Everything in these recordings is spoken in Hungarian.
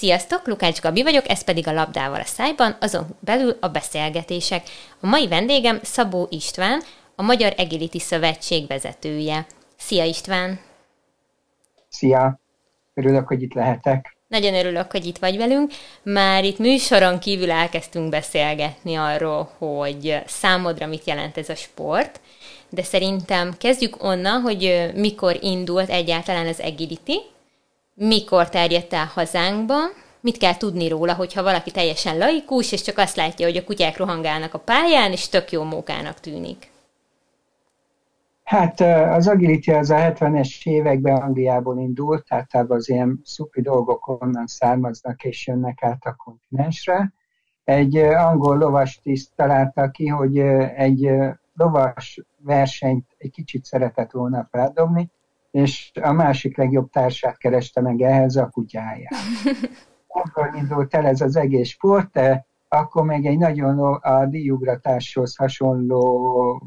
Sziasztok, Lukács Gabi vagyok, ez pedig a Labdával a szájban, azon belül a beszélgetések. A mai vendégem Szabó István, a Magyar Agility Szövetség vezetője. Szia István! Szia! Örülök, hogy itt lehetek. Nagyon örülök, hogy itt vagy velünk. Már itt műsoron kívül elkezdtünk beszélgetni arról, hogy számodra mit jelent ez a sport, de szerintem kezdjük onnan, hogy mikor indult egyáltalán az agility, mikor terjedt el hazánkba, mit kell tudni róla, hogyha valaki teljesen laikus, és csak azt látja, hogy a kutyák rohangálnak a pályán, és tök jó mókának tűnik. Hát az agility az a 70-es években Angliából indult, tehát az ilyen szupi dolgok onnan származnak és jönnek át a kontinensre. Egy angol lovas tiszt találta ki, hogy egy lovas versenyt egy kicsit szeretett volna feldobni, és a másik legjobb társát kereste meg ehhez a kutyáját. Akkor indult el ez az egész sport, de akkor meg egy nagyon a díjugratáshoz hasonló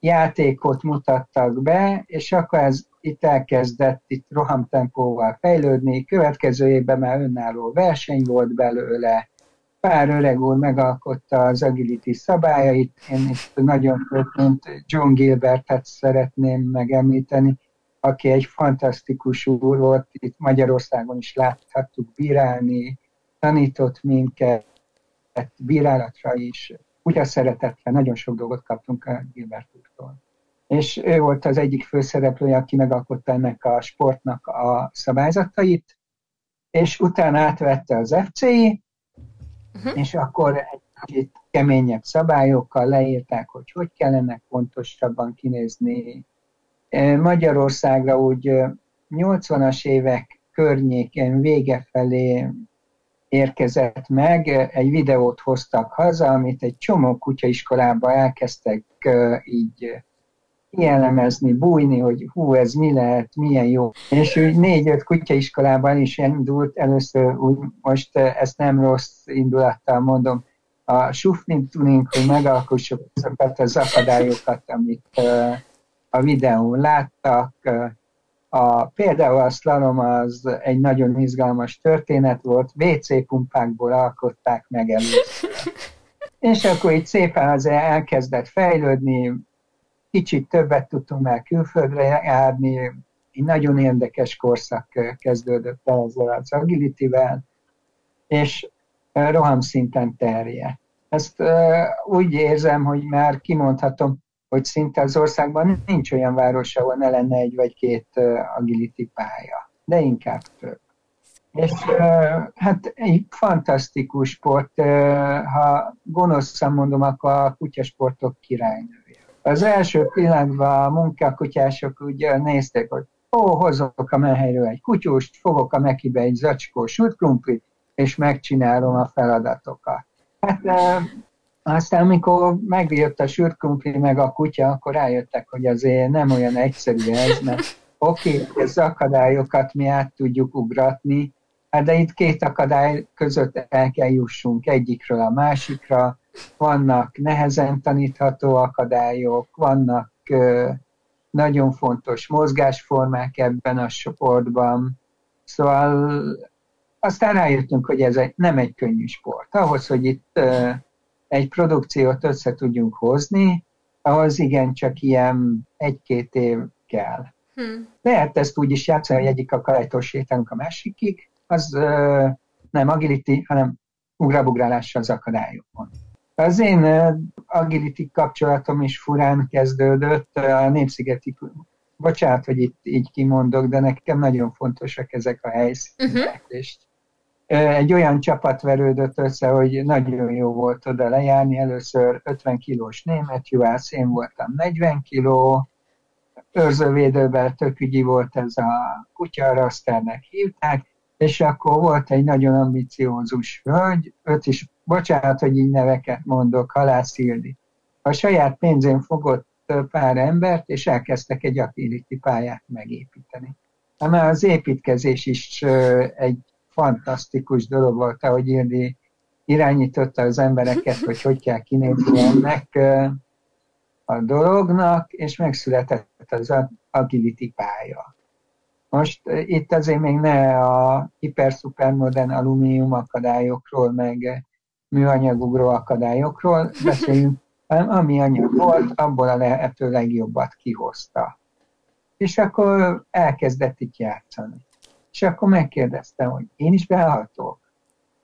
játékot mutattak be, és akkor ez itt elkezdett itt rohamtempóval fejlődni, következő évben már önálló verseny volt belőle, pár öreg úr megalkotta az agility szabályait, én itt nagyon mint John Gilbertet szeretném megemlíteni, aki egy fantasztikus úr volt, itt Magyarországon is láthattuk bírálni, tanított minket, bírálatra is, a szeretetre, nagyon sok dolgot kaptunk a Gilbert úrtól. És ő volt az egyik főszereplője, aki megalkotta ennek a sportnak a szabályzatait, és utána átvette az FCI, uh-huh. és akkor egy kicsit keményebb szabályokkal leírták, hogy hogy kellene pontosabban kinézni, Magyarországra úgy 80-as évek környékén vége felé érkezett meg, egy videót hoztak haza, amit egy csomó kutyaiskolában elkezdtek így kielemezni, bújni, hogy hú, ez mi lehet, milyen jó. És úgy négy-öt kutyaiskolában is indult, először úgy, most ezt nem rossz indulattal mondom, a sufni tuning, hogy megalkossuk azokat az akadályokat, amit a videón láttak. A, például a slalom az egy nagyon izgalmas történet volt, WC pumpákból alkották meg először. És akkor itt szépen az elkezdett fejlődni, kicsit többet tudtunk már külföldre járni, egy nagyon érdekes korszak kezdődött el ezzel az agility-vel, és rohamszinten terje. Ezt úgy érzem, hogy már kimondhatom, hogy szinte az országban nincs olyan város, ahol ne lenne egy vagy két agility pálya, de inkább több. És hát egy fantasztikus sport, ha gonoszan mondom, akkor a kutyasportok királynője. Az első pillanatban a munkakutyások ugye nézték, hogy ó, hozok a menhelyről egy kutyust, fogok a mekibe egy zacskó sütkrumplit, és megcsinálom a feladatokat. Hát aztán, amikor megjött a sürkrumpli meg a kutya, akkor rájöttek, hogy azért nem olyan egyszerű ez, mert oké, okay, ez akadályokat mi át tudjuk ugratni, hát de itt két akadály között el kell jussunk egyikről a másikra, vannak nehezen tanítható akadályok, vannak ö, nagyon fontos mozgásformák ebben a sportban, szóval aztán rájöttünk, hogy ez egy, nem egy könnyű sport. Ahhoz, hogy itt ö, egy produkciót össze tudjunk hozni, ahhoz csak ilyen egy-két év kell. Hmm. Lehet ezt úgy is játszani, hogy egyik akadálytól sétálunk a másikig, az ö, nem agility, hanem ugrabugrálással az akadályokon. Az én agility kapcsolatom is furán kezdődött, a Népszigeti, bocsánat, hogy itt így kimondok, de nekem nagyon fontosak ezek a helyszínek, uh-huh. és egy olyan csapat verődött össze, hogy nagyon jó volt oda lejárni. Először 50 kilós német juhász, én voltam 40 kiló, őrzővédőben tök volt ez a kutya, Rasternek hívták, és akkor volt egy nagyon ambiciózus hölgy, öt is, bocsánat, hogy így neveket mondok, Halász Ildi. A saját pénzén fogott pár embert, és elkezdtek egy agility pályát megépíteni. Már az építkezés is egy fantasztikus dolog volt, ahogy Ildi irányította az embereket, hogy hogy kell kinézni ennek a dolognak, és megszületett az agility pálya. Most itt azért még ne a hiper-szupermodern alumínium akadályokról, meg műanyagugró akadályokról beszéljünk, hanem ami anyag volt, abból a lehető legjobbat kihozta. És akkor elkezdett itt játszani. És akkor megkérdeztem, hogy én is beállhatok.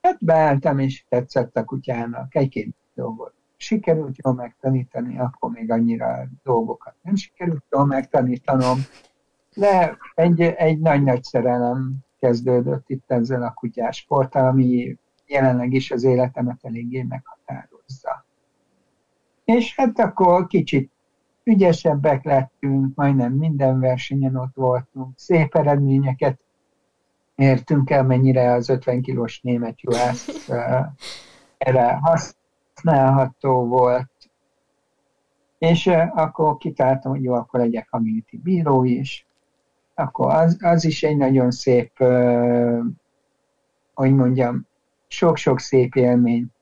Hát beálltam, és tetszett a kutyának egy-két dolgot. Sikerült jól megtanítani, akkor még annyira dolgokat nem sikerült jól megtanítanom, de egy, egy nagy-nagy szerelem kezdődött itt ezzel a kutyás sporttal, ami jelenleg is az életemet eléggé meghatározza. És hát akkor kicsit ügyesebbek lettünk, majdnem minden versenyen ott voltunk, szép eredményeket értünk el, mennyire az 50 kilós német juhász erre használható volt. És akkor kitáltam, hogy jó, akkor legyek community bíró is. Akkor az, az is egy nagyon szép, hogy mondjam, sok-sok szép élményt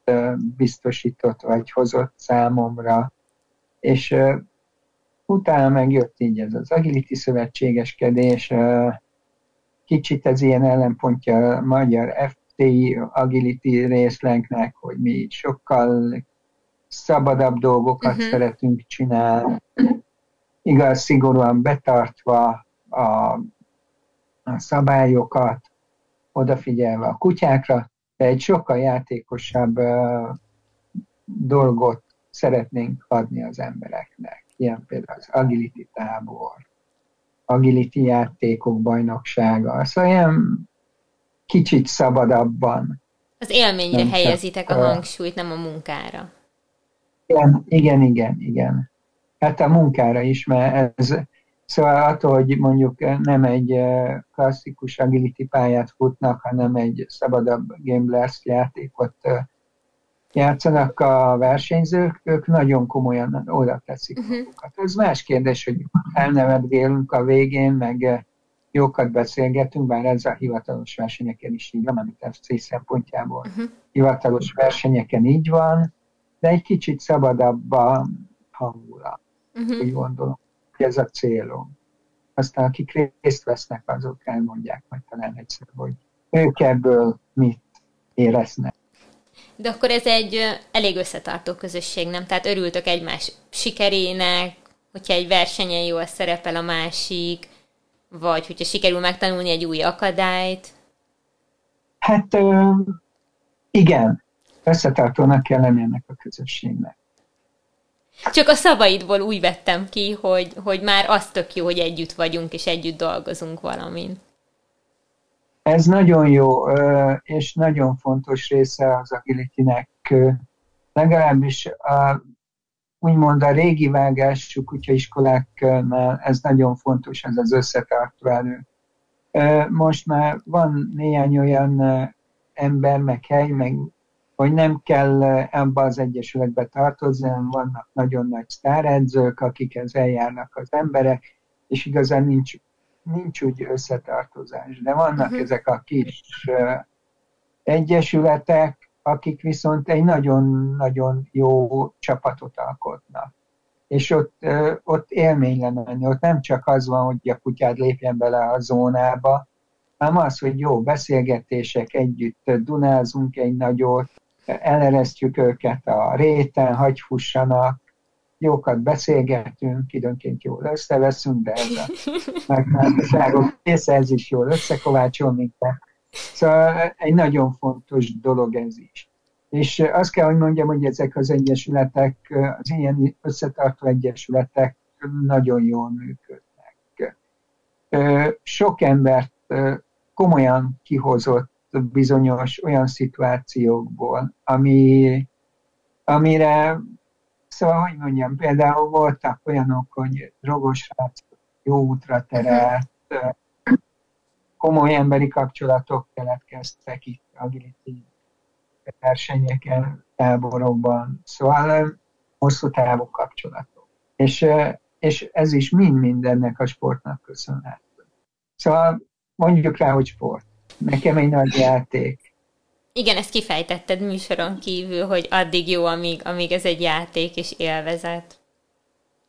biztosított, vagy hozott számomra. És utána megjött így ez az agility szövetségeskedés, kicsit ez ilyen ellenpontja a magyar FTI agility részlenknek, hogy mi sokkal szabadabb dolgokat uh-huh. szeretünk csinálni, igaz, szigorúan betartva a, a szabályokat, odafigyelve a kutyákra, de egy sokkal játékosabb uh, dolgot szeretnénk adni az embereknek. Ilyen például az agility tábor, agility játékok bajnoksága. Szóval ilyen kicsit szabadabban. Az élményre nem helyezitek a hangsúlyt, nem a munkára. Igen, igen, igen, igen. Hát a munkára is, mert ez, szóval attól, hogy mondjuk nem egy klasszikus agility pályát futnak, hanem egy szabadabb Gamblers játékot játszanak a versenyzők, ők nagyon komolyan oda teszik uh-huh. magukat. Ez más kérdés, hogy elnevetgélünk a végén, meg eh, jókat beszélgetünk, bár ez a hivatalos versenyeken is így van, amit FC szempontjából uh-huh. hivatalos versenyeken így van, de egy kicsit szabadabb a hangulat, uh-huh. úgy gondolom, hogy ez a célom. Aztán akik részt vesznek, azok elmondják majd talán egyszer, hogy ők ebből mit éreznek. De akkor ez egy elég összetartó közösség, nem? Tehát örültök egymás sikerének, hogyha egy versenyen jól szerepel a másik, vagy hogyha sikerül megtanulni egy új akadályt? Hát igen, összetartónak kell lenni ennek a közösségnek. Csak a szavaidból úgy vettem ki, hogy, hogy már az tök jó, hogy együtt vagyunk, és együtt dolgozunk valamin. Ez nagyon jó, és nagyon fontos része az agilitynek. Legalábbis a, úgymond a régi vágású kutyaiskoláknál ez nagyon fontos, ez az összetartó elő. Most már van néhány olyan ember, meg hely, meg hogy nem kell ebbe az egyesületbe tartozni, vannak nagyon nagy sztáredzők, akikhez eljárnak az emberek, és igazán nincs nincs úgy összetartozás, de vannak uh-huh. ezek a kis uh, egyesületek, akik viszont egy nagyon-nagyon jó csapatot alkotnak. És ott, uh, ott élmény lemenni, ott nem csak az van, hogy a kutyád lépjen bele a zónába, hanem az, hogy jó beszélgetések együtt, dunázunk egy nagyot, eleresztjük őket a réten, hagy fussanak, jókat beszélgetünk, időnként jól összeveszünk, de ez a megtársaságok része, ez is jól összekovácsol minket. Szóval egy nagyon fontos dolog ez is. És azt kell, hogy mondjam, hogy ezek az egyesületek, az ilyen összetartó egyesületek nagyon jól működnek. Sok embert komolyan kihozott bizonyos olyan szituációkból, ami, amire Szóval, hogy mondjam, például voltak olyanok, hogy drogos rác jó útra terelt, komoly emberi kapcsolatok keletkeztek itt agility versenyeken, táborokban, szóval hosszú távú kapcsolatok. És, és ez is mind mindennek a sportnak köszönhető. Szóval mondjuk rá, hogy sport. Nekem egy nagy játék. Igen, ezt kifejtetted műsoron kívül, hogy addig jó, amíg, amíg ez egy játék és élvezet.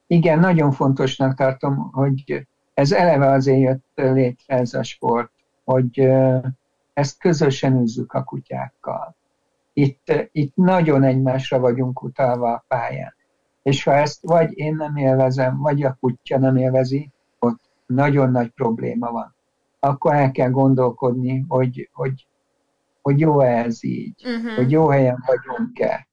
Igen, nagyon fontosnak tartom, hogy ez eleve azért jött létre ez a sport, hogy ezt közösen űzzük a kutyákkal. Itt, itt nagyon egymásra vagyunk utalva a pályán. És ha ezt vagy én nem élvezem, vagy a kutya nem élvezi, ott nagyon nagy probléma van. Akkor el kell gondolkodni, hogy, hogy, hogy jó ez így, uh-huh. hogy jó helyen vagyunk-e.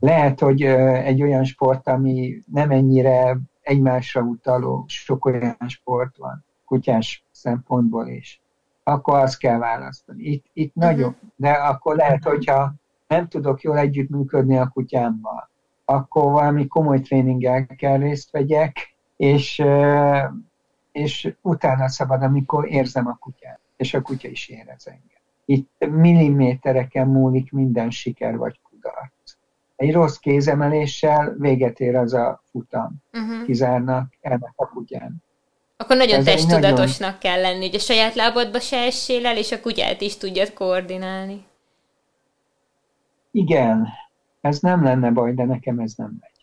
Lehet, hogy egy olyan sport, ami nem ennyire egymásra utaló, sok olyan sport van, kutyás szempontból is. Akkor azt kell választani. Itt, itt uh-huh. nagyon, de akkor lehet, hogyha nem tudok jól együttműködni a kutyámmal, akkor valami komoly tréninggel kell részt vegyek, és, és utána szabad, amikor érzem a kutyát, és a kutya is érez engem. Itt millimétereken múlik minden siker vagy kudarc. Egy rossz kézemeléssel véget ér az a futam. Uh-huh. Kizárnak, elmek a kutyán. Akkor nagyon Ez testtudatosnak nagyon... kell lenni, hogy a saját lábadba se essél el, és a kutyát is tudjad koordinálni. Igen, ez nem lenne baj, de nekem ez nem megy.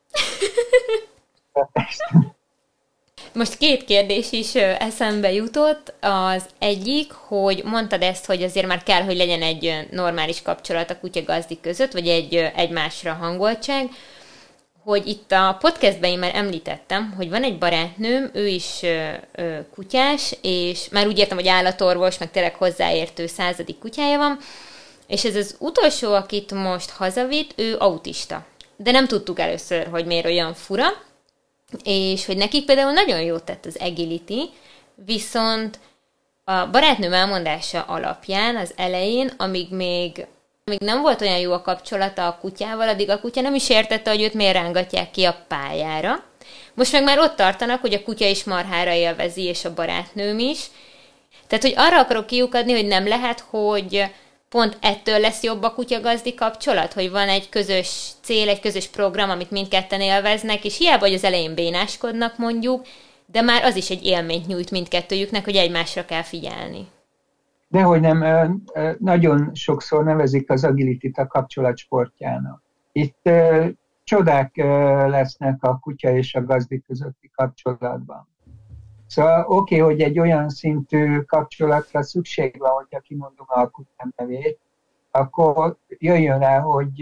Most két kérdés is eszembe jutott. Az egyik, hogy mondtad ezt, hogy azért már kell, hogy legyen egy normális kapcsolat a kutya gazdi között, vagy egy egymásra hangoltság, hogy itt a podcastben én már említettem, hogy van egy barátnőm, ő is ö, ö, kutyás, és már úgy értem, hogy állatorvos, meg tényleg hozzáértő századik kutyája van, és ez az utolsó, akit most hazavitt, ő autista. De nem tudtuk először, hogy miért olyan fura, és hogy nekik például nagyon jót tett az agility, viszont a barátnőm elmondása alapján az elején, amíg még, még nem volt olyan jó a kapcsolata a kutyával, addig a kutya nem is értette, hogy őt miért rángatják ki a pályára. Most meg már ott tartanak, hogy a kutya is marhára élvezi, és a barátnőm is. Tehát, hogy arra akarok kiukadni, hogy nem lehet, hogy pont ettől lesz jobb a kutyagazdi kapcsolat, hogy van egy közös cél, egy közös program, amit mindketten élveznek, és hiába, hogy az elején bénáskodnak mondjuk, de már az is egy élményt nyújt mindkettőjüknek, hogy egymásra kell figyelni. Dehogy nem, nagyon sokszor nevezik az agility a kapcsolatsportjának. Itt csodák lesznek a kutya és a gazdi közötti kapcsolatban. Szóval oké, okay, hogy egy olyan szintű kapcsolatra szükség van, hogyha kimondom a kutyám nevét, akkor jöjjön rá, hogy...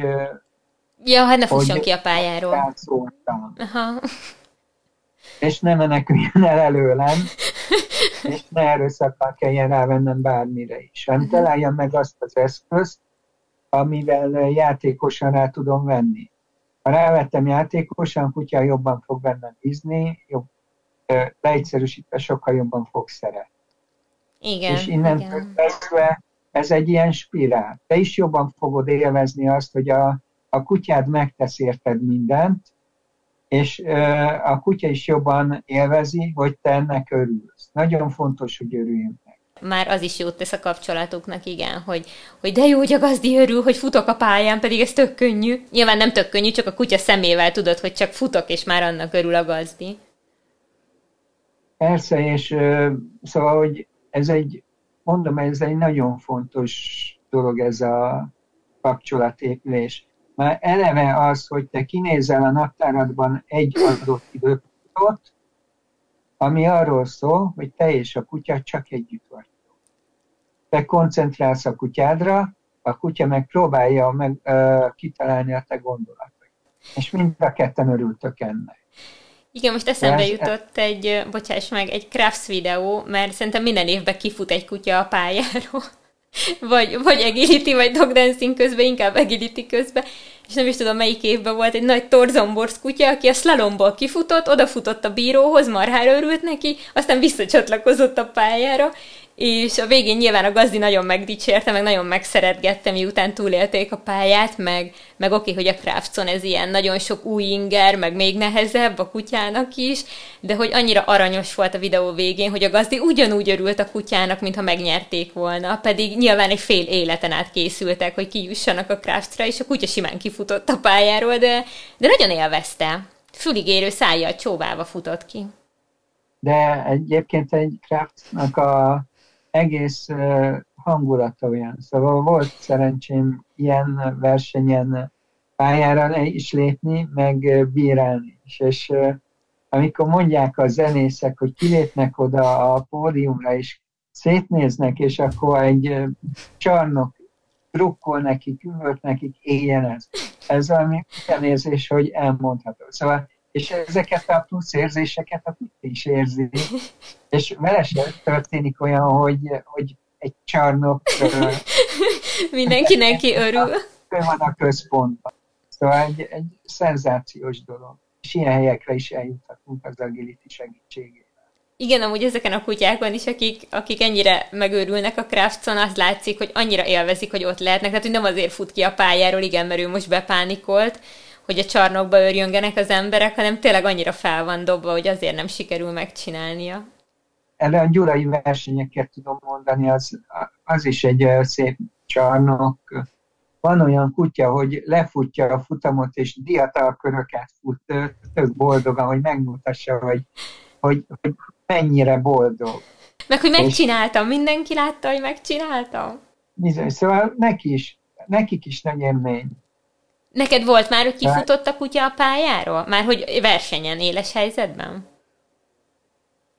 Ja, hát ne fusson ki a pályáról. Aha. És ne meneküljön el előlem, és ne erőszakkal kelljen rávennem bármire is, hanem uh-huh. találjam meg azt az eszközt, amivel játékosan rá tudom venni. Ha rávettem játékosan, kutya jobban fog bennem bízni, jobb, leegyszerűsítve sokkal jobban fog szeretni. Igen, és innentől kezdve ez egy ilyen spirál. Te is jobban fogod élvezni azt, hogy a, a kutyád megtesz érted mindent, és a kutya is jobban élvezi, hogy te ennek örülsz. Nagyon fontos, hogy örüljünk meg. Már az is jót tesz a kapcsolatuknak, igen, hogy, hogy de jó, hogy a gazdi örül, hogy futok a pályán, pedig ez tök könnyű. Nyilván nem tök könnyű, csak a kutya szemével tudod, hogy csak futok, és már annak örül a gazdi. Persze, és szóval, hogy ez egy, mondom, ez egy nagyon fontos dolog ez a kapcsolatépülés. Már eleve az, hogy te kinézel a naptáradban egy adott időpontot, ami arról szól, hogy te és a kutya csak együtt vagy. Te koncentrálsz a kutyádra, a kutya meg próbálja meg, uh, kitalálni a te gondolatait. És mind a ketten örültök ennek. Igen, most eszembe jutott egy, bocsáss meg, egy Crafts videó, mert szerintem minden évben kifut egy kutya a pályáról. vagy, vagy agility, vagy dog dancing közben, inkább agility közben, és nem is tudom melyik évben volt egy nagy torzomborsz kutya, aki a slalomból kifutott, odafutott a bíróhoz, marhára örült neki, aztán visszacsatlakozott a pályára, és a végén nyilván a gazdi nagyon megdicsérte, meg nagyon megszeretgette, miután túlélték a pályát, meg, meg oké, hogy a Crafton ez ilyen nagyon sok új inger, meg még nehezebb a kutyának is, de hogy annyira aranyos volt a videó végén, hogy a gazdi ugyanúgy örült a kutyának, mintha megnyerték volna, pedig nyilván egy fél életen át készültek, hogy kijussanak a Craftra, és a kutya simán kifutott a pályáról, de, de nagyon élvezte. Füligérő szájjal csóválva futott ki. De egyébként egy Craftnak a egész hangulata olyan. Szóval volt szerencsém ilyen versenyen pályára is lépni, meg bírálni is. És amikor mondják a zenészek, hogy kilépnek oda a pódiumra, és szétnéznek, és akkor egy csarnok drukkol nekik, üvölt nekik, éljen ez. Ez valami érzés, hogy elmondható. Szóval, és ezeket a plusz érzéseket a kutya is érzi, és vele sem történik olyan, hogy, hogy egy csarnok... Mindenki neki örül. Ő van a központban. Szóval egy, egy szenzációs dolog. És ilyen helyekre is eljuthatunk az agility segítségével. Igen, amúgy ezeken a kutyákon is, akik, akik ennyire megőrülnek a Crafton, azt látszik, hogy annyira élvezik, hogy ott lehetnek. Tehát, hogy nem azért fut ki a pályáról, igen, mert ő most bepánikolt, hogy a csarnokba örjöngenek az emberek, hanem tényleg annyira fel van dobva, hogy azért nem sikerül megcsinálnia. A gyurai versenyeket tudom mondani, az, az is egy szép csarnok. Van olyan kutya, hogy lefutja a futamot, és diatalköröket fut, tök boldogan, hogy megmutassa, hogy, hogy, hogy mennyire boldog. Meg, hogy megcsináltam, és mindenki látta, hogy megcsináltam. Bizony, szóval neki is, nekik is nagy élmény. Neked volt már, hogy kifutott a kutya a pályáról? Már hogy versenyen, éles helyzetben?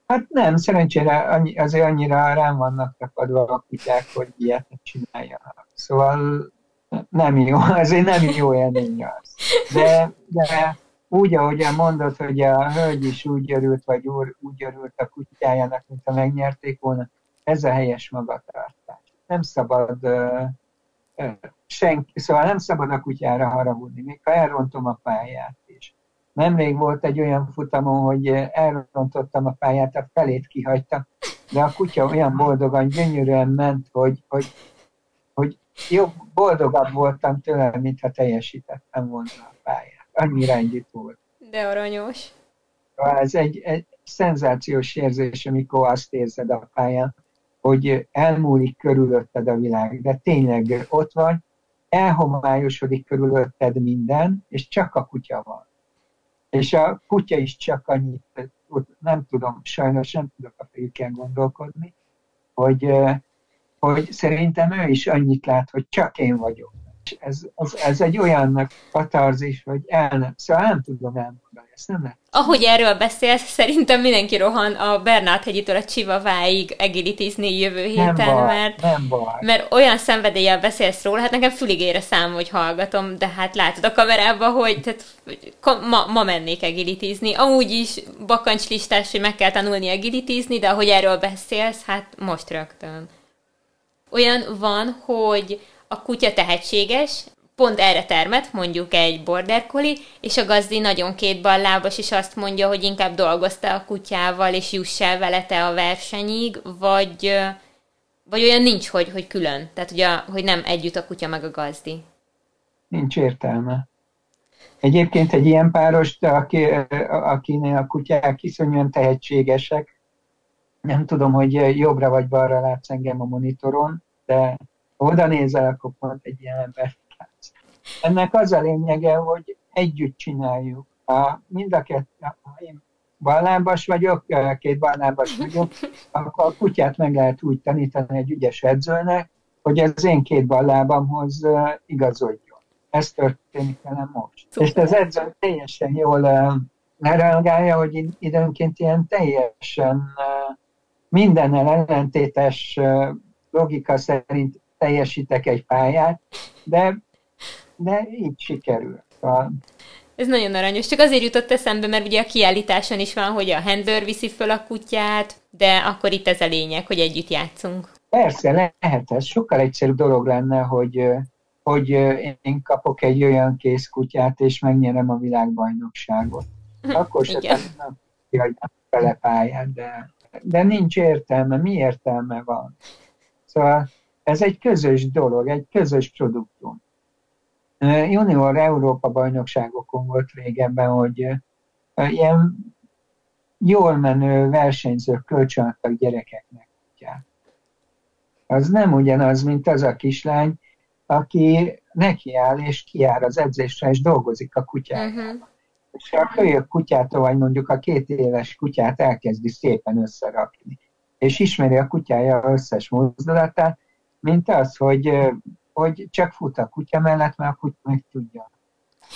Hát nem, szerencsére annyi, azért annyira rám vannak takadva a kutyák, hogy ilyet csináljanak. Szóval nem jó, azért nem jó élmény az. De, de úgy, ahogy mondod, hogy a hölgy is úgy örült, vagy úr úgy örült a kutyájának, mint ha megnyerték volna, ez a helyes magatartás. Nem szabad senki, szóval nem szabad a kutyára haragudni, még ha elrontom a pályát is. Nemrég volt egy olyan futamon, hogy elrontottam a pályát, a felét kihagytam, de a kutya olyan boldogan, gyönyörűen ment, hogy, hogy, hogy jobb, boldogabb voltam tőle, mintha teljesítettem volna a pályát annyira együtt volt. De aranyos. Ez egy, egy szenzációs érzés, amikor azt érzed a pályán, hogy elmúlik körülötted a világ, de tényleg ott vagy, elhomályosodik körülötted minden, és csak a kutya van. És a kutya is csak annyit, nem tudom, sajnos nem tudok a fejükkel gondolkodni, hogy, hogy szerintem ő is annyit lát, hogy csak én vagyok ez, ez, ez egy olyan katarzis, hogy el nem, szóval nem tudom elmondani, ezt nem lehet. Ahogy erről beszélsz, szerintem mindenki rohan a Bernát hegyitől a Csivaváig egilitizni jövő héten, nem baj, mert, nem baj. mert olyan szenvedéllyel beszélsz róla, hát nekem füligére szám, hogy hallgatom, de hát látod a kamerába, hogy tehát, ma, ma mennék egilitizni. Amúgy is bakancslistás, hogy meg kell tanulni egilitizni, de ahogy erről beszélsz, hát most rögtön. Olyan van, hogy a kutya tehetséges, pont erre termet, mondjuk egy border collie, és a gazdi nagyon kétballábas, és azt mondja, hogy inkább dolgozta a kutyával, és juss el vele a versenyig, vagy, vagy olyan nincs, hogy, hogy külön, tehát hogy, hogy nem együtt a kutya meg a gazdi. Nincs értelme. Egyébként egy ilyen páros, aki, akinél a kutyák iszonyúan tehetségesek, nem tudom, hogy jobbra vagy balra látsz engem a monitoron, de oda nézel, akkor pont egy ilyen ember Ennek az a lényege, hogy együtt csináljuk. A, mind a kettő, ha én ballábas vagyok, két ballábas vagyok, akkor a kutyát meg lehet úgy tanítani egy ügyes edzőnek, hogy az én két ballábamhoz igazodjon. Ez történik velem most. Szuper. És az edző teljesen jól reagálja, hogy időnként ilyen teljesen mindennel ellentétes logika szerint teljesítek egy pályát, de, de így sikerül. A, ez nagyon aranyos. Csak azért jutott eszembe, mert ugye a kiállításon is van, hogy a handler viszi föl a kutyát, de akkor itt ez a lényeg, hogy együtt játszunk. Persze, lehet ez. Sokkal egyszerűbb dolog lenne, hogy, hogy én kapok egy olyan kész kutyát, és megnyerem a világbajnokságot. Akkor se kiadjam fele pályát, de, de nincs értelme. Mi értelme van? Szóval ez egy közös dolog, egy közös produktum. Junior Európa bajnokságokon volt régebben, hogy ilyen jól menő versenyzők kölcsönadtak gyerekeknek kutyát. Az nem ugyanaz, mint az a kislány, aki nekiáll és kiáll az edzésre, és dolgozik a kutyájával. Uh-huh. És a kölyök kutyától, vagy mondjuk a két éves kutyát elkezdi szépen összerakni, és ismeri a kutyája összes mozdulatát, mint az, hogy, hogy csak fut a kutya mellett, mert a kutya meg tudja.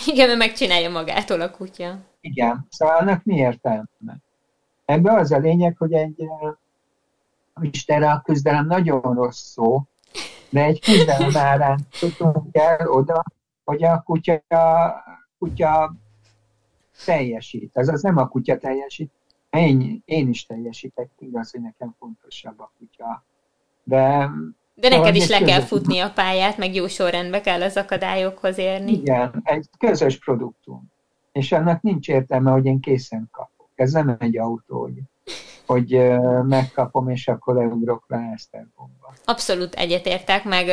Igen, mert megcsinálja magától a kutya. Igen, szóval annak mi értelme? Ebben az a lényeg, hogy egy Istenre a küzdelem nagyon rossz szó, de egy küzdelem árán tudunk el oda, hogy a kutya, a kutya teljesít. Ez az nem a kutya teljesít, én, én is teljesítek, igaz, hogy nekem fontosabb a kutya. De de neked is le kell futni a pályát, meg jó sorrendbe kell az akadályokhoz érni. Igen, egy közös produktum. És annak nincs értelme, hogy én készen kapok. Ez nem egy autó, hogy, hogy megkapom, és akkor leugrok rá Eszterbomba. Abszolút egyetértek, meg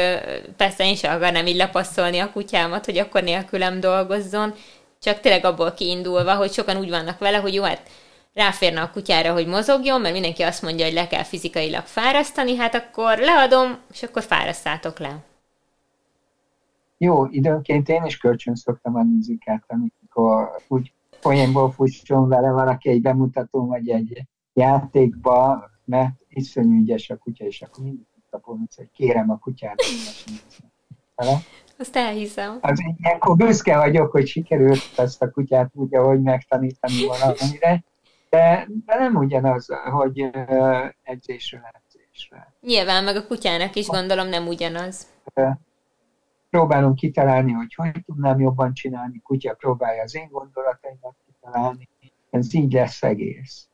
persze én sem akarnám így lepasszolni a kutyámat, hogy akkor nélkülem dolgozzon, csak tényleg abból kiindulva, hogy sokan úgy vannak vele, hogy jó, hát ráférne a kutyára, hogy mozogjon, mert mindenki azt mondja, hogy le kell fizikailag fárasztani, hát akkor leadom, és akkor fárasztátok le. Jó, időnként én is kölcsön szoktam a muzikát, amikor úgy poénból fusson vele valaki egy bemutató, vagy egy játékba, mert iszonyú ügyes a kutya, és akkor mindig kapom, hogy kérem a kutyát, vele. Azt elhiszem. Az ilyenkor büszke vagyok, hogy sikerült ezt a kutyát úgy, ahogy megtanítani valamire, de, de nem ugyanaz, hogy edzésről edzésre. Nyilván, meg a kutyának is gondolom nem ugyanaz. Próbálunk kitalálni, hogy hogy tudnám jobban csinálni, kutya próbálja az én gondolataimat kitalálni, ez így lesz egész.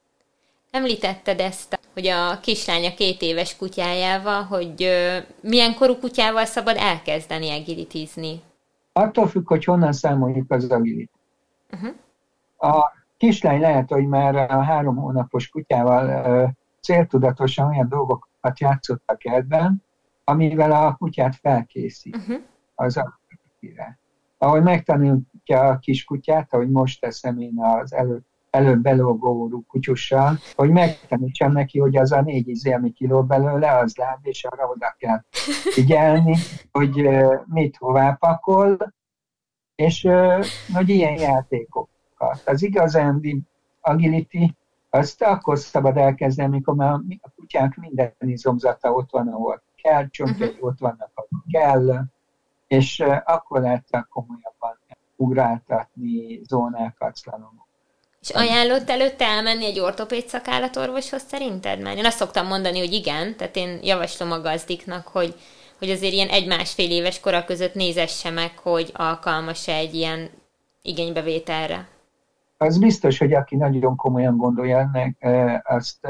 Említetted ezt, hogy a kislánya két éves kutyájával, hogy milyen korú kutyával szabad elkezdeni agilitizni? Attól függ, hogy honnan számoljuk az agilit. Uh-huh. A kislány lehet, hogy már a három hónapos kutyával céltudatosan olyan dolgokat játszottak ebben, amivel a kutyát felkészít uh-huh. az aktivitére. Ahogy megtanulja a kis kutyát, ahogy most teszem én az előtt előbb belógó kutyussal, hogy megtanítsam neki, hogy az a négy izé, ami kiló belőle, az láb, és arra oda kell figyelni, hogy mit hová pakol, és hogy ilyen játékok sokat. Az igazán agility, azt akkor szabad elkezdeni, amikor már a kutyák minden izomzata ott van, ahol kell, csontjai uh-huh. ott vannak, ahol kell, és akkor lehet komolyabban ugráltatni zónákat, szlalomok. És ajánlott előtte elmenni egy ortopéd szakállatorvoshoz szerinted? Mert én azt szoktam mondani, hogy igen, tehát én javaslom a gazdiknak, hogy, hogy azért ilyen egy-másfél éves kora között nézesse meg, hogy alkalmas -e egy ilyen igénybevételre az biztos, hogy aki nagyon komolyan gondolja ennek, azt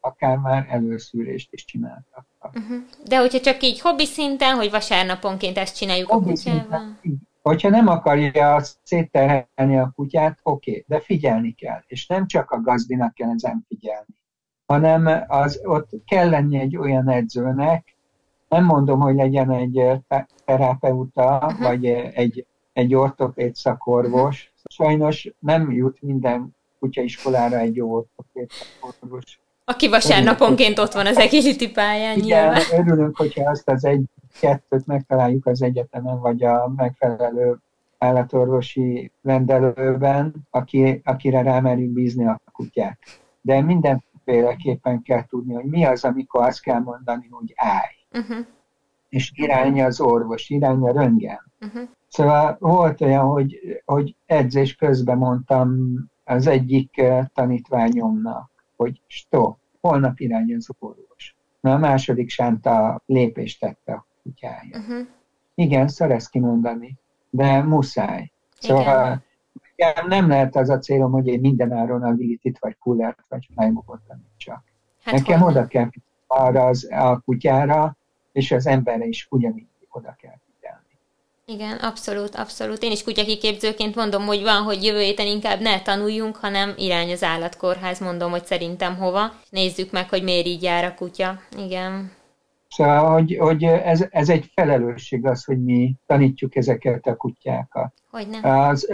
akár már előszűrést is csináltak. Uh-huh. De hogyha csak így hobbi szinten, hogy vasárnaponként ezt csináljuk hobbi a kutyával? Szinten, hogyha nem akarja szétterhelni a kutyát, oké, okay, de figyelni kell. És nem csak a gazdinak kell ezen figyelni, hanem az, ott kell lenni egy olyan edzőnek, nem mondom, hogy legyen egy terapeuta, uh-huh. vagy egy, egy ortopéd szakorvos, sajnos nem jut minden kutyaiskolára egy jó orvos. Aki vasárnaponként ott van az egészíti pályán Igen, nyilván. örülünk, hogyha azt az egy-kettőt megtaláljuk az egyetemen, vagy a megfelelő állatorvosi rendelőben, aki, akire rámerünk bízni a kutyát. De mindenféleképpen kell tudni, hogy mi az, amikor azt kell mondani, hogy állj. Uh-huh. És irány az orvos, irány a röngen. Uh-huh. Szóval volt olyan, hogy, hogy edzés közben mondtam az egyik eh, tanítványomnak, hogy stop, holnap irány az orvos. Na a második sánta lépést tette a kutyája. Uh-huh. Igen, szóval ezt kimondani, de muszáj. Szóval Igen. nem lehet az a célom, hogy én mindenáron a ligitit, vagy kullert, vagy flymogot csak. Hát Nekem hol? oda kell arra az, a kutyára, és az emberre is ugyanígy oda kell igen, abszolút, abszolút. Én is kutyakiképzőként mondom, hogy van, hogy jövő héten inkább ne tanuljunk, hanem irány az állatkórház, mondom, hogy szerintem hova. Nézzük meg, hogy miért így jár a kutya. Igen. Szóval, hogy, hogy ez, ez egy felelősség az, hogy mi tanítjuk ezeket a kutyákat. Hogyne. Az,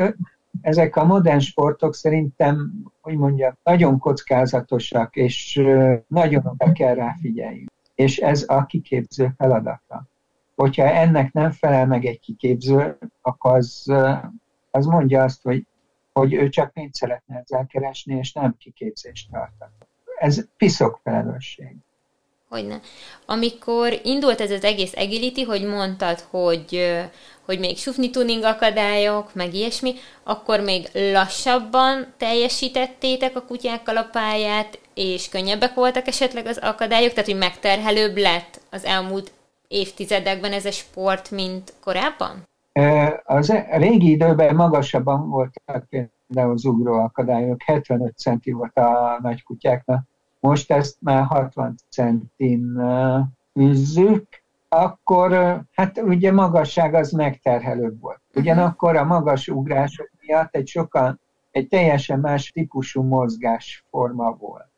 ezek a modern sportok szerintem, hogy mondjam, nagyon kockázatosak, és nagyon oda kell rá figyeljünk. És ez a kiképző feladata hogyha ennek nem felel meg egy kiképző, akkor az, az mondja azt, hogy, hogy ő csak pénzt szeretne ezzel keresni, és nem kiképzést tartani. Ez piszok felelősség. Hogyne. Amikor indult ez az egész agility, hogy mondtad, hogy, hogy még sufni tuning akadályok, meg ilyesmi, akkor még lassabban teljesítettétek a kutyákkal a pályát, és könnyebbek voltak esetleg az akadályok, tehát hogy megterhelőbb lett az elmúlt évtizedekben ez a sport, mint korábban? Az régi időben magasabban voltak például az ugróakadályok, 75 centi volt a nagy kutyáknak, most ezt már 60 centin űzzük, akkor hát ugye magasság az megterhelőbb volt. Mhm. Ugyanakkor a magas ugrások miatt egy sokkal, egy teljesen más típusú mozgásforma volt.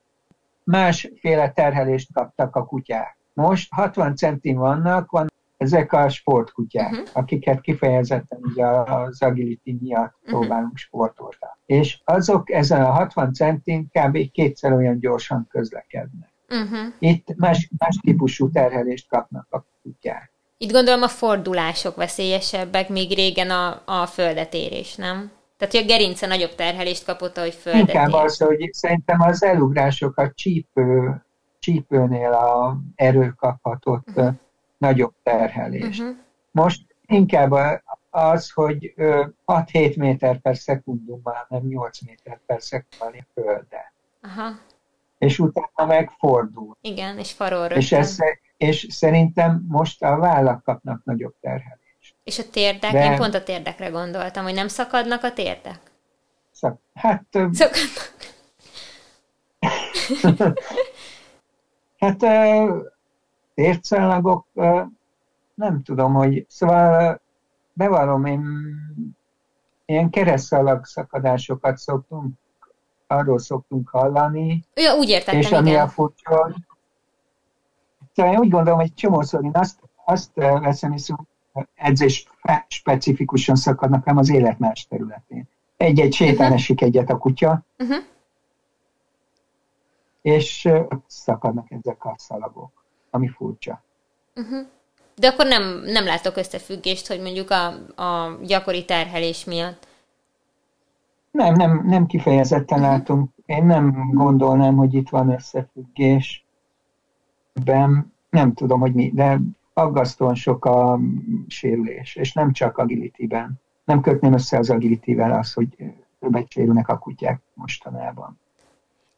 Másféle terhelést kaptak a kutyák. Most 60 centin vannak, van ezek a sportkutyák, uh-huh. akiket kifejezetten ugye az agility miatt uh-huh. próbálunk sportolni. És azok ezen a 60 centin kb. kétszer olyan gyorsan közlekednek. Uh-huh. Itt más, más típusú terhelést kapnak a kutyák. Itt gondolom a fordulások veszélyesebbek, még régen a, a földetérés, nem? Tehát, hogy a gerince nagyobb terhelést kapott, ahogy földet Inkább az, hogy szerintem az elugrások a csípő, csípőnél a erő kaphatott uh-huh nagyobb terhelést. Uh-huh. Most inkább az, hogy 6-7 méter per szekundummal, nem 8 méter per szekundummal földe. Aha. És utána megfordul. Igen, és farol és, ez, és szerintem most a vállak kapnak nagyobb terhelést. És a térdek? De... Én pont a térdekre gondoltam, hogy nem szakadnak a térdek? Szak... Hát... Szakadnak. hát tércellagok, nem tudom, hogy szóval bevallom, én ilyen keresztszalag szakadásokat szoktunk, arról szoktunk hallani. Ja, úgy értettem, És ami igen. a furcsa, szóval én úgy gondolom, hogy csomószor én azt, azt veszem észre, hogy edzés specifikusan szakadnak, hanem az élet más területén. Egy-egy sétán uh-huh. esik egyet a kutya, uh-huh. És szakadnak ezek a szalagok ami furcsa. Uh-huh. De akkor nem, nem látok összefüggést, hogy mondjuk a, a gyakori terhelés miatt. Nem, nem, nem kifejezetten uh-huh. látunk. Én nem gondolnám, hogy itt van összefüggés. Ben, nem tudom, hogy mi, de aggasztóan sok a sérülés, és nem csak agility-ben. Nem kötném össze az agility-vel az, hogy többet sérülnek a kutyák mostanában.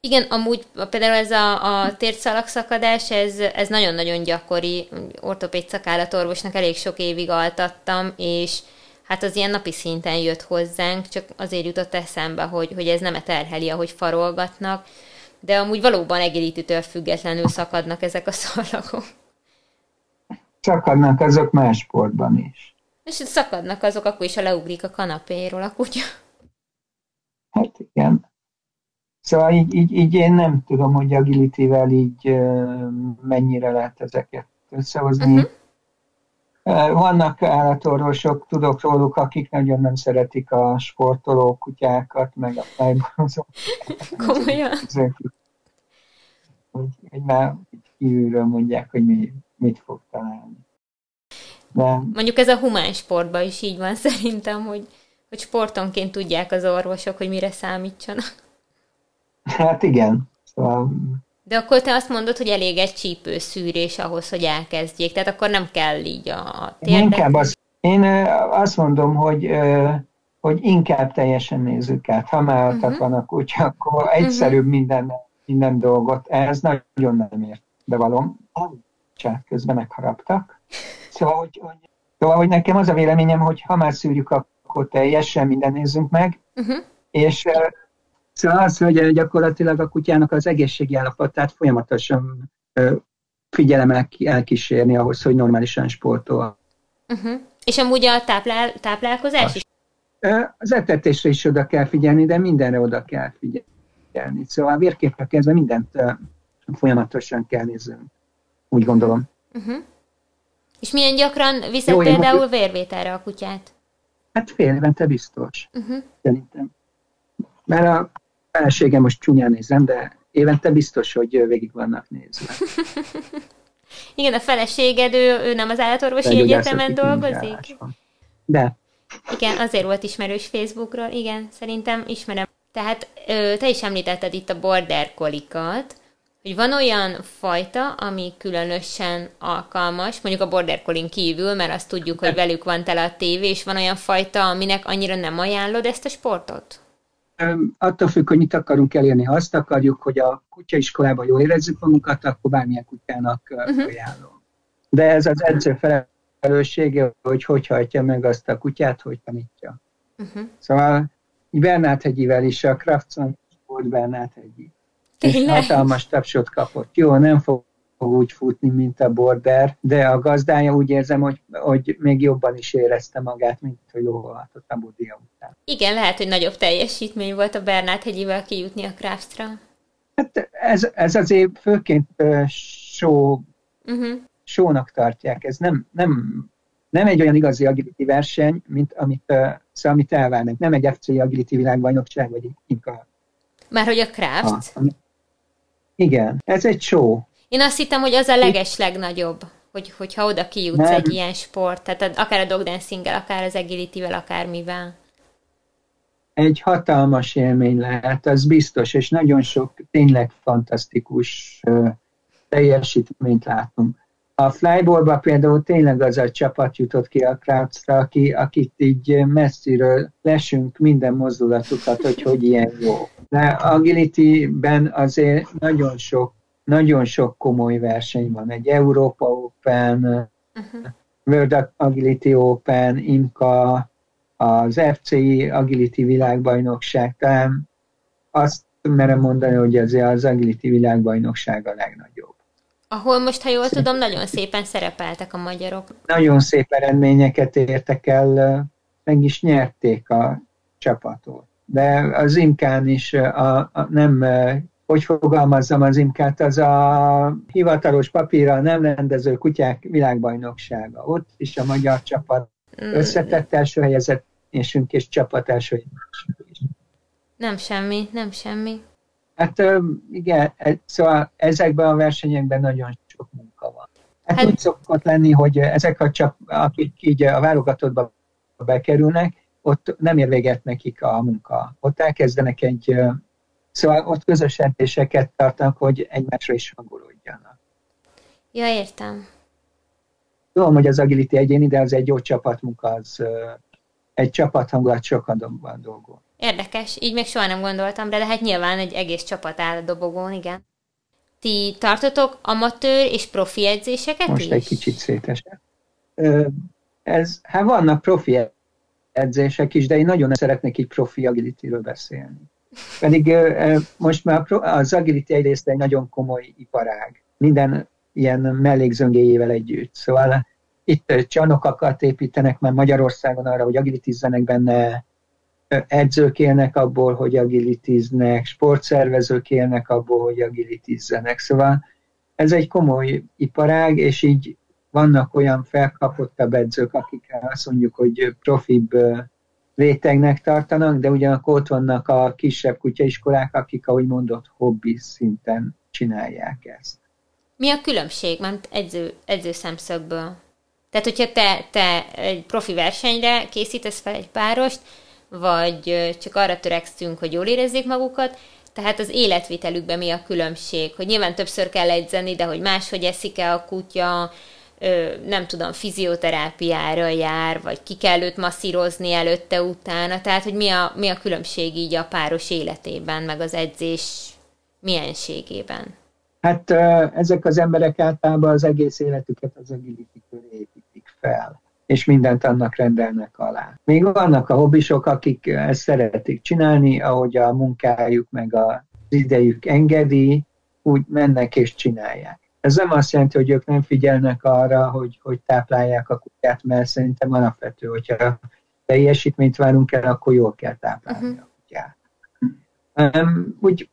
Igen, amúgy például ez a, a térszalagszakadás, ez, ez nagyon-nagyon gyakori. Ortopéd szakállatorvosnak elég sok évig altattam, és hát az ilyen napi szinten jött hozzánk, csak azért jutott eszembe, hogy, hogy ez nem terheli, ahogy farolgatnak, de amúgy valóban egérítőtől függetlenül szakadnak ezek a szalagok. Szakadnak azok más sportban is. És szakadnak azok, akkor is, ha leugrik a kanapéról a kutya. Hát igen. Szóval így, így, így én nem tudom, hogy agility-vel így mennyire lehet ezeket összehozni. Uh-huh. Vannak állatorvosok, tudok róluk, akik nagyon nem szeretik a sportoló kutyákat, meg a fájbozók. Komolyan? Hogy, hogy már kívülről mondják, hogy mi, mit fog találni. De... Mondjuk ez a humán sportban is így van szerintem, hogy, hogy sportonként tudják az orvosok, hogy mire számítsanak. Hát igen. Szóval... De akkor te azt mondod, hogy elég egy csípő szűrés ahhoz, hogy elkezdjék, tehát akkor nem kell így a térdek. Inkább az, én azt mondom, hogy hogy inkább teljesen nézzük át. Ha már uh-huh. van a kutya, akkor egyszerűbb uh-huh. minden, minden dolgot. Ez nagyon nem ért, bevalom. Csát közben megharaptak. Szóval hogy, hogy, szóval, hogy nekem az a véleményem, hogy ha már szűrjük, akkor teljesen minden nézzünk meg, uh-huh. és Szóval az, hogy gyakorlatilag a kutyának az egészségi állapotát folyamatosan figyelemmel elkísérni ahhoz, hogy normálisan sportol. Uh-huh. És amúgy a táplál, táplálkozás is? Az etetésre is oda kell figyelni, de mindenre oda kell figyelni. Szóval a vérképre kezdve mindent folyamatosan kell nézni. Úgy gondolom. Uh-huh. És milyen gyakran viszed Jó, például most... vérvételre a kutyát? Hát fél évente biztos. Uh-huh. Szerintem. Mert a feleségem most csúnyán nézem, de évente biztos, hogy végig vannak nézve. Igen, a feleséged, ő, ő nem az állatorvosi egyetemen dolgozik? De. Igen, azért volt ismerős Facebookról, igen, szerintem ismerem. Tehát te is említetted itt a border kolikat, hogy van olyan fajta, ami különösen alkalmas, mondjuk a border collie kívül, mert azt tudjuk, hogy velük van tele a tévé, és van olyan fajta, aminek annyira nem ajánlod ezt a sportot? Attól függ, hogy mit akarunk elérni. Ha azt akarjuk, hogy a kutyaiskolában jól érezzük magunkat, akkor bármilyen kutyának uh-huh. ajánlom. De ez az edző felelőssége, hogy hogy hajtja meg azt a kutyát, hogy tanítja. Uh-huh. Szóval Bernát hegyivel is a Kraftson volt Bernát hegyi. Tényleg? És hatalmas tapsot kapott. Jó, nem fog úgy futni, mint a border, de a gazdája úgy érzem, hogy, hogy még jobban is érezte magát, mint hogy lóholhatott a budia után. Igen, lehet, hogy nagyobb teljesítmény volt a Bernát hegyivel kijutni a Craftsra. Hát ez, ez azért főként uh, show, uh-huh. show-nak tartják. Ez nem, nem, nem egy olyan igazi agility verseny, mint amit, uh, szóval amit elvárnak. Nem egy FC agility világbajnokság, vagy inkább. Már hogy a Craft? Ah, igen, ez egy show. Én azt hittem, hogy az a leges legnagyobb, hogy, hogyha oda kijutsz Nem. egy ilyen sport, tehát akár a dog dancing akár az agility-vel, akármivel. Egy hatalmas élmény lehet, az biztos, és nagyon sok tényleg fantasztikus uh, teljesítményt látunk. A flyballba például tényleg az a csapat jutott ki a Krautzra, aki, akit így messziről lesünk minden mozdulatukat, hogy hogy ilyen jó. De Agility-ben azért nagyon sok, nagyon sok komoly verseny van. Egy Európa Open, uh-huh. World Agility Open, IMCA, az FCI Agility világbajnokság, talán azt merem mondani, hogy azért az Agility világbajnokság a legnagyobb. Ahol most, ha jól szépen. tudom, nagyon szépen szerepeltek a magyarok. Nagyon szép eredményeket értek el, meg is nyerték a csapatot de az imkán is a, a, nem, hogy fogalmazzam az imkát, az a hivatalos papírra nem rendező kutyák világbajnoksága. Ott is a magyar csapat mm. összetett első helyezettésünk és csapat első Nem semmi, nem semmi. Hát igen, e, szóval ezekben a versenyekben nagyon sok munka van. Hát, hát úgy szokott lenni, hogy ezek a csap, akik így a válogatottba bekerülnek, ott nem ér véget nekik a munka. Ott elkezdenek egy, szóval ott közös edzéseket tartanak, hogy egymásra is hangolódjanak. Ja, értem. Tudom, hogy az agility egyéni, de az egy jó csapatmunka, az egy csapathangulat sokan van dolgol. Érdekes, így még soha nem gondoltam, de hát nyilván egy egész csapat áll a dobogón, igen. Ti tartotok amatőr és profi edzéseket Most is? egy kicsit szétesett. Ez, hát vannak profi edzések is, de én nagyon szeretnék így profi agility beszélni. Pedig most már az agility egyrészt egy nagyon komoly iparág, minden ilyen mellékzöngéjével együtt. Szóval itt csarnokakat építenek már Magyarországon arra, hogy agilitizzenek benne, edzők élnek abból, hogy agilitiznek, sportszervezők élnek abból, hogy agilitizzenek. Szóval ez egy komoly iparág, és így vannak olyan felkapottabb edzők, akik azt mondjuk, hogy profibb rétegnek tartanak, de ugyanakkor ott vannak a kisebb kutyaiskolák, akik, ahogy mondott, hobbi szinten csinálják ezt. Mi a különbség, mert edző, edző szemszögből? Tehát, hogyha te, te egy profi versenyre készítesz fel egy párost, vagy csak arra törekszünk, hogy jól érezzék magukat, tehát az életvitelükben mi a különbség? Hogy nyilván többször kell edzeni, de hogy máshogy eszik-e a kutya, nem tudom, fizioterápiára jár, vagy ki kell őt masszírozni előtte, utána, tehát hogy mi a, mi a különbség így a páros életében, meg az edzés mienségében? Hát ezek az emberek általában az egész életüket az agility köré építik fel, és mindent annak rendelnek alá. Még vannak a hobbisok, akik ezt szeretik csinálni, ahogy a munkájuk meg az idejük engedi, úgy mennek és csinálják. Ez nem azt jelenti, hogy ők nem figyelnek arra, hogy, hogy táplálják a kutyát, mert szerintem alapvető, hogyha teljesítményt várunk el, akkor jól kell táplálni uh-huh. a kutyát. Um, úgy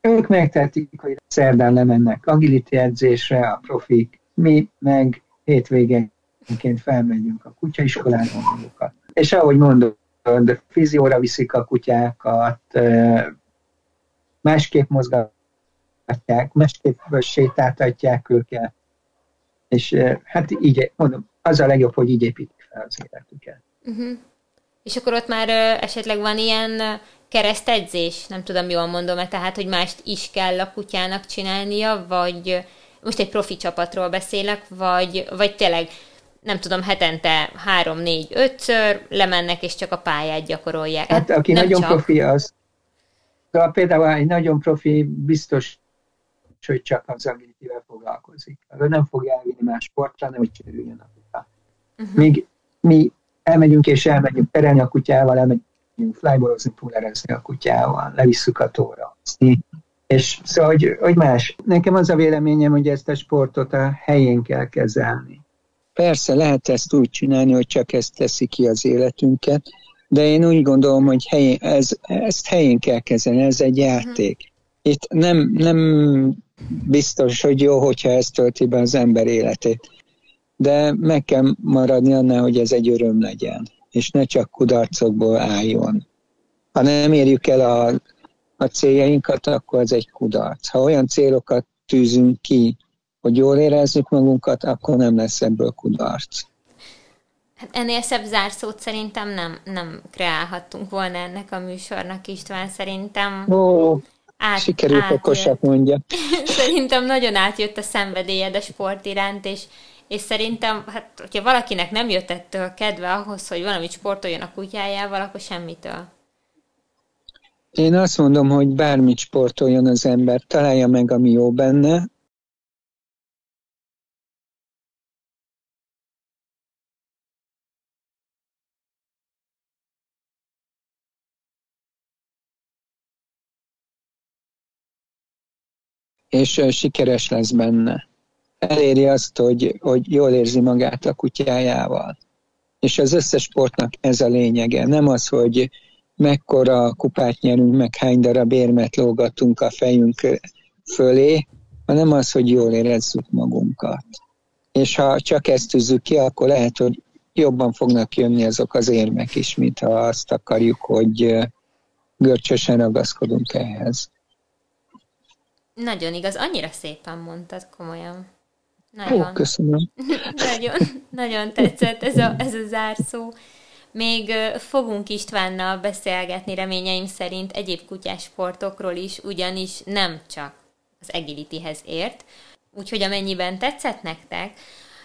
ők megtehetik, hogy szerdán lemennek agility edzésre, a profik, mi meg hétvégénként felmegyünk a kutyaiskolára magukat. És ahogy mondod, fizióra viszik a kutyákat, másképp mozgat sétáltatják, másképp sétáltatják őket, és hát így, mondom, az a legjobb, hogy így építik fel az életüket. Uh-huh. És akkor ott már esetleg van ilyen keresztedzés, nem tudom, jól mondom-e, tehát, hogy mást is kell a kutyának csinálnia, vagy most egy profi csapatról beszélek, vagy, vagy tényleg nem tudom, hetente három, négy, ötször lemennek, és csak a pályát gyakorolják. Hát, hát aki nem nagyon csak. profi, az de például egy nagyon profi biztos, hogy csak az agilitivel foglalkozik. Az nem fogja elvinni más sportra, nem hogy kerüljön a kutyát. Uh-huh. Míg mi elmegyünk és elmegyünk perelni a kutyával, elmegyünk flybolozni, pullerezni a kutyával, levisszük a tóra. És szóval, hogy, hogy más. Nekem az a véleményem, hogy ezt a sportot a helyén kell kezelni. Persze lehet ezt úgy csinálni, hogy csak ezt teszi ki az életünket, de én úgy gondolom, hogy helyén, ez, ezt helyén kell kezelni, ez egy játék. Itt nem, nem biztos, hogy jó, hogyha ez tölti be az ember életét, de meg kell maradni annál, hogy ez egy öröm legyen, és ne csak kudarcokból álljon. Ha nem érjük el a, a céljainkat, akkor ez egy kudarc. Ha olyan célokat tűzünk ki, hogy jól érezzük magunkat, akkor nem lesz ebből kudarc. Hát ennél szebb zárszót szerintem nem, nem kreálhattunk volna ennek a műsornak, István, szerintem. Ó, át, sikerült átjött. okosak mondja. szerintem nagyon átjött a szenvedélyed a sport iránt, és, és szerintem, hát, hogyha valakinek nem jött ettől kedve ahhoz, hogy valamit sportoljon a kutyájával, akkor semmitől. Én azt mondom, hogy bármit sportoljon az ember, találja meg, ami jó benne, és sikeres lesz benne. Eléri azt, hogy, hogy jól érzi magát a kutyájával. És az összes sportnak ez a lényege. Nem az, hogy mekkora kupát nyerünk, meg hány darab érmet lógatunk a fejünk fölé, hanem az, hogy jól érezzük magunkat. És ha csak ezt tűzzük ki, akkor lehet, hogy jobban fognak jönni azok az érmek is, mint ha azt akarjuk, hogy görcsösen ragaszkodunk ehhez. Nagyon igaz, annyira szépen mondtad, komolyan. Nagyon. Ó, köszönöm. nagyon, nagyon tetszett ez a, ez a zárszó. Még fogunk Istvánnal beszélgetni reményeim szerint egyéb kutyás sportokról is, ugyanis nem csak az agilityhez ért. Úgyhogy amennyiben tetszett nektek,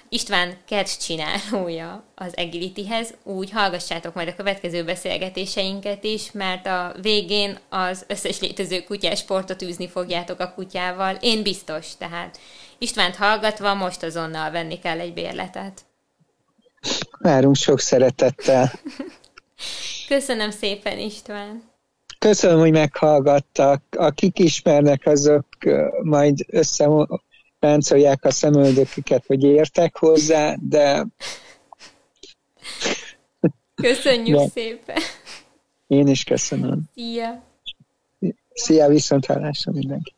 István catch csinálója az Agilityhez, úgy hallgassátok majd a következő beszélgetéseinket is, mert a végén az összes létező kutyás sportot űzni fogjátok a kutyával. Én biztos, tehát Istvánt hallgatva most azonnal venni kell egy bérletet. Várunk sok szeretettel. Köszönöm szépen, István. Köszönöm, hogy meghallgattak. Akik ismernek, azok majd össze ráncolják a szemöldöküket, hogy értek hozzá, de... Köszönjük de... szépen! Én is köszönöm. Szia! Szia, viszont hallásra mindenki!